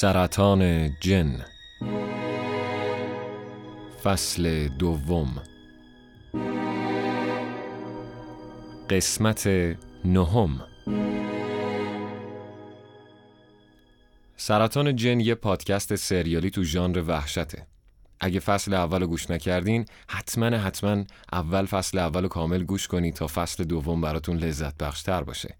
سرطان جن. فصل دوم. قسمت نهم. سرطان جن یه پادکست سریالی تو ژانر وحشته. اگه فصل اول گوش نکردین حتما حتما اول فصل اول کامل گوش کنید تا فصل دوم براتون لذت بخشتر باشه.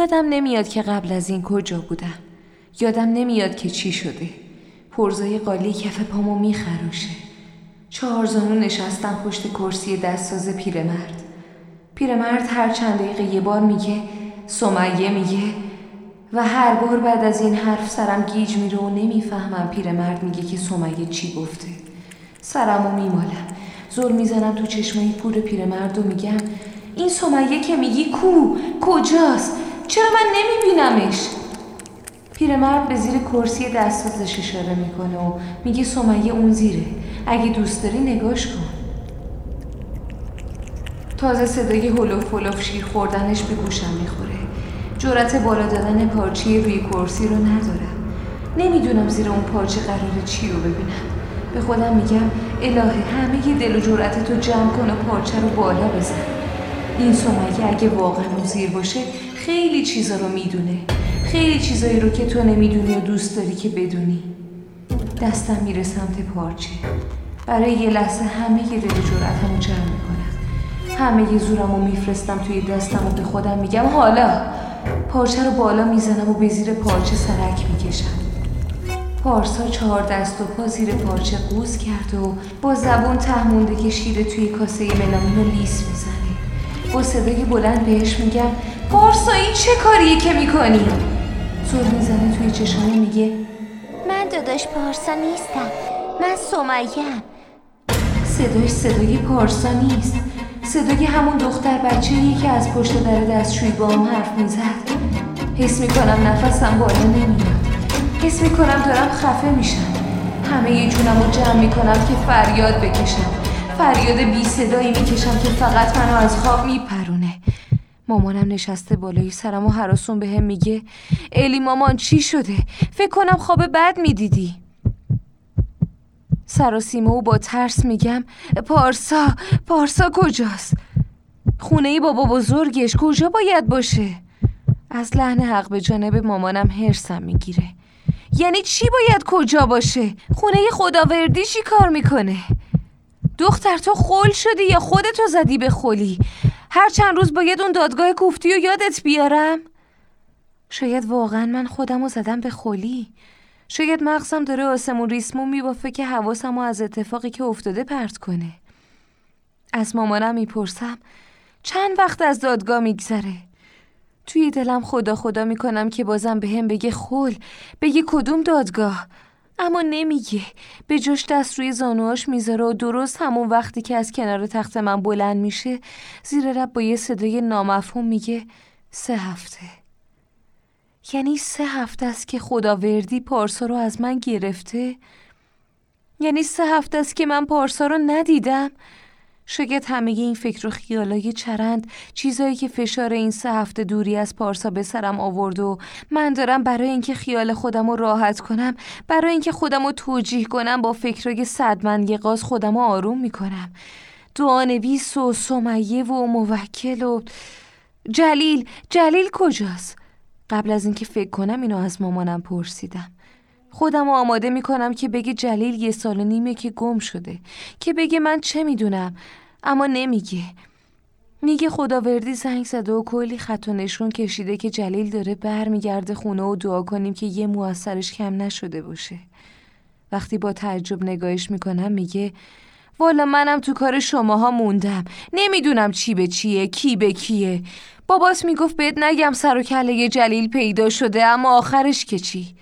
یادم نمیاد که قبل از این کجا بودم. یادم نمیاد که چی شده. پرزای قالی کف پامو میخروشه چهار زانو نشستم پشت کرسی دستساز پیرمرد. پیرمرد هر چند دقیقه یه بار میگه سمیه میگه و هر بار بعد از این حرف سرم گیج میره و نمی‌فهمم. پیرمرد میگه که سمیه چی گفته. سرمو میمالم. زل می‌زنم تو چشمای پور پیرمرد و میگم این سمیه که میگی کو؟ کجاست؟ چرا من نمیبینمش؟ پیرمرد به زیر کرسی دستازش اشاره می‌کنه و میگه سمیه اون زیره. اگه دوست داری نگاش کن. تازه صدای هلوف هلوف شیر خوردنش به گوشم می‌خوره. جرأت بالا دادن پارچه روی کرسی رو ندارم. نمی‌دونم زیر اون پارچه قراره چی رو ببینم. به خودم میگم الهه همه دل و جرأت تو جمع کن و پارچه رو بالا بزن. این سمیه اگه واقعا اون زیر باشه خیلی چیزا رو می‌دونه. خیلی چیزایی رو که تو نمی‌دونی و دوست داری که بدونی. دستم میره سمت پارچه. برای یه لحظه همه یه دل جرأتمو جمع می‌کنم. همه یه زورم رو میفرستم توی دستم و به خودم میگم حالا. پارچه رو بالا می‌زنم و به زیر پارچه سرک می‌کشم. پارسا چهار دست و پا زیر پارچه قوز کرد و با زبون تهمونده که شیره توی کاسه ملامین لیس می‌زنه. با صدای بلند بهش میگم پارسا این چه کاریه که می‌کنی؟ زور می‌زنه توی چشمه میگه من داداش پارسا نیستم من سمیه صداش صدای پارسا نیست. صدای همون دختر بچه که از پشت در دستشوی با هم حرف می‌زد. حس می‌کنم نفسم بالا نمیاد. حس می‌کنم دارم خفه میشم. همه یه جونم رو جمع می‌کنم که فریاد بکشم. فریاد بی صدایی می‌کشم که فقط منو از خواب میپرونه مامانم نشسته بالای سرم و حراسون به هم میگه الی مامان چی شده؟ فکر کنم خواب بد می‌دیدی سراسیمه و با ترس میگم پارسا پارسا کجاست؟ خونه ای بابا بزرگش کجا باید باشه؟ از لحن حق به جانب مامانم هرسم می‌گیره یعنی چی باید کجا باشه؟ خونه خداوردی چی کار می‌کنه؟ دختر تو خول شدی یا خودتو زدی به خلی؟ هر چند روز باید اون دادگاه کوفتی و یادت بیارم. شاید واقعا من خودمو زدم به خلی. شاید مغزم داره آسمون ریسمون میبافه که حواسم از اتفاقی که افتاده پرت کنه. از مامانم می‌پرسم چند وقت از دادگاه میگذره؟ توی دلم خدا خدا می‌کنم که بازم به هم بگه خول بگه کدوم دادگاه؟ اما نمیگه به جاش دست روی زانوهاش می‌ذاره و درست همون وقتی که از کنار تخت من بلند میشه زیر رب با یه صدای نامفهوم میگه سه هفته. یعنی سه هفته است که خداوردی پارسا رو از من گرفته؟ یعنی سه هفته است که من پارسا رو ندیدم؟ شاید همه این فکر و خیالای چرند چیزایی که فشار این سه هفته دوری از پارسا به سرم آورد و من دارم برای اینکه خیال خودم رو راحت کنم برای اینکه خودم رو توجیه کنم با فکرای صدمن قاز خودم رو آروم می‌کنم دعانویس و سمیه و موکل و جلیل جلیل کجاست؟ قبل از اینکه فکر کنم اینو از مامانم پرسیدم خودم رو آماده می‌کنم که بگه جلیل یه سال و نیمه که گم شده که بگه من چه می‌دونم اما نمیگه. میگه خداوردی زنگ زده و کلی خط و نشون کشیده که جلیل داره برمیگرده خونه و دعا کنیم که یه موثرش کم نشده باشه. وقتی با تعجب نگاهش می‌کنم میگه والا منم تو کار شماها موندم. نمی‌دونم چی به چیه کی به کیه. بابات می‌گفت بهت نگم سر و کله جلیل پیدا شده اما آخرش که چی؟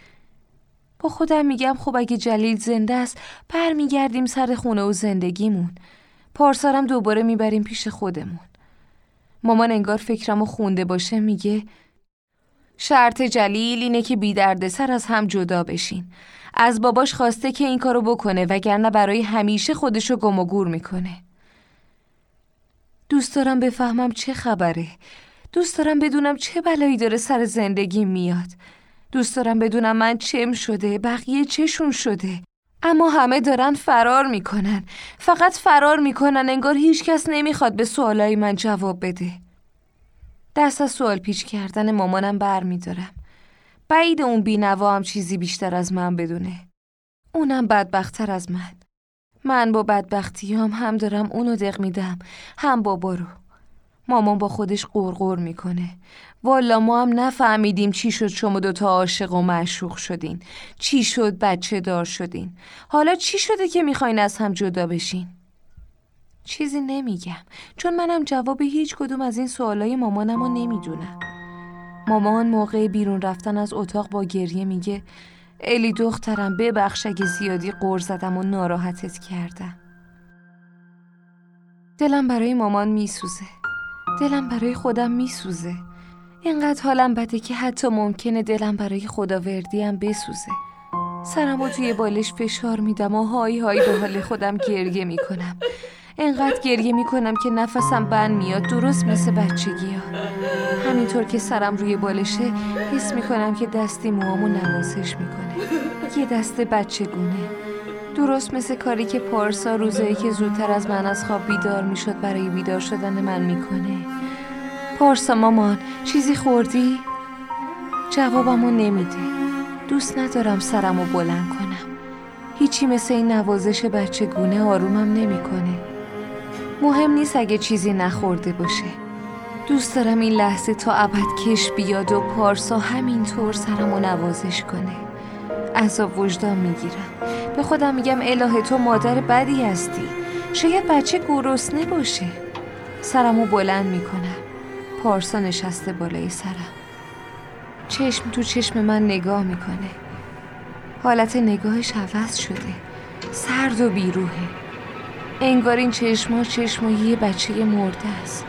خودم میگم خب اگه جلیل زنده است برمیگردیم سر خونه و زندگیمون. پارسارم دوباره می‌بریم پیش خودمون. مامان انگار فکرمو خونده باشه میگه شرط جلیل اینه که بی سر از هم جدا بشین. از باباش خواسته که این کارو بکنه وگرنه برای همیشه خودشو گم و گور می‌کنه. دوست دارم بفهمم چه خبره. دوست دارم بدونم چه بلایی داره سر زندگی میاد. دوست دارم بدونم من چم شده بقیه چشون شده. اما همه دارن فرار می‌کنن. فقط فرار می‌کنن انگار هیچکس نمی‌خواد به سوالای من جواب بده. دست از سوال پیچ کردن مامانم بر میدارم بعید اون بینوا هم چیزی بیشتر از من بدونه. اونم بدبختتر از من. من با بدبختیام هم دارم اونو دق میدم. هم بابا رو. مامان با خودش قرقر می‌کنه. والا ما هم نفهمیدیم چی شد شما دوتا عاشق و معشوق شدین. چی شد بچه دار شدین. حالا چی شده که می‌خواین از هم جدا بشین؟ چیزی نمیگم. چون منم جواب هیچ کدوم از این سوالای مامانم رو نمی‌دونم. مامان موقع بیرون رفتن از اتاق با گریه میگه الی دخترم ببخش اگه زیادی قر زدم و ناراحتت کردم. دلم برای مامان میسوزه. دلم برای خودم میسوزه. اینقدر حالم بده که حتی ممکنه دلم برای خداوردیم بسوزه. سرمو توی بالش فشار میدم و های های به حال خودم گریه می‌کنم. انقدر گریه می‌کنم که نفسم بند میاد درست مثل بچگی ها همینطور که سرم روی بالشه حس می‌کنم که دستی موامو نوازش می‌کنه. یه دست بچگونه درست مثل کاری که پارسا روزایی که زودتر از من از خواب بیدار می‌شد برای بیدار شدن من می‌کنه. پارسا مامان چیزی خوردی؟ جوابمو نمیده. دوست ندارم سرمو بلند کنم. هیچی مثل این نوازش بچگونه آرومم نمی‌کنه. مهم نیست اگه چیزی نخورده باشه. دوست دارم این لحظه تا ابد کش بیاد و پارسا همینطور سرمو نوازش کنه. عذاب وجدان می‌گیرم. به خودم میگم اله تو مادر بدی هستی. شاید بچه گرسنه باشه سرمو بلند می‌کنم. پارسا نشسته بالای سرم. چشم تو چشم من نگاه می‌کنه. حالت نگاهش عوض شده. سرد و بیروهه انگار این چشما چشم یه بچه مرده است.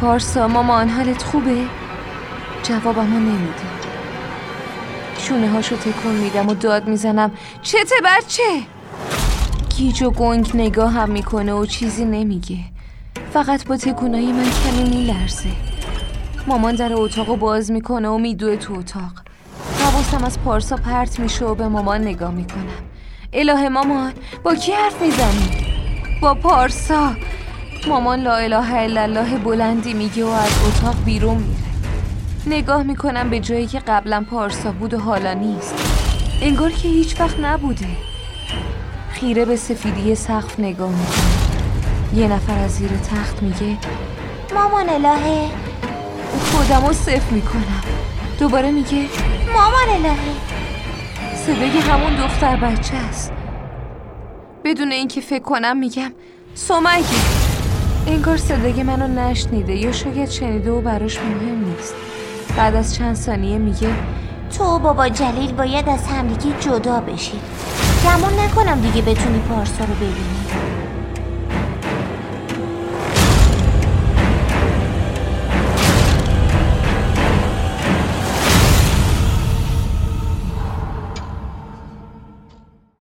پارسا مامان حالت خوبه؟ جوابمو نمیده. شونه هاشو تکون میدم و داد می‌زنم. چته بچه؟ گیج و گنگ نگاه هم می‌کنه و چیزی نمیگه. فقط با تکونایی من کمی میلرزه. مامان در اتاق باز می‌کنه و میدوه تو اتاق. حواسم از پارسا پرت میشه و به مامان نگاه می‌کنم. اله مامان با کی حرف می‌زنی؟ با پارسا. مامان لا اله الا الله بلندی میگه و از اتاق بیرون میره. نگاه می‌کنم به جایی که قبلا پارسا بود و حالا نیست. انگار که هیچ وقت نبوده. خیره به سفیدی سقف نگاه می‌کنم یه نفر از زیر تخت میگه مامان الهه. خودمو صف می‌کنم. دوباره میگه مامان الهه. صدای همون دختر بچه است. بدون اینکه فکر کنم میگم سومگی انگار صدای منو نشنیده یا شاید شنیده و براش مهم نیست. بعد از چند ثانیه میگه تو بابا جلیل باید از همدیگه جدا بشید گمون نکنم دیگه بتونی پارسا رو ببینی.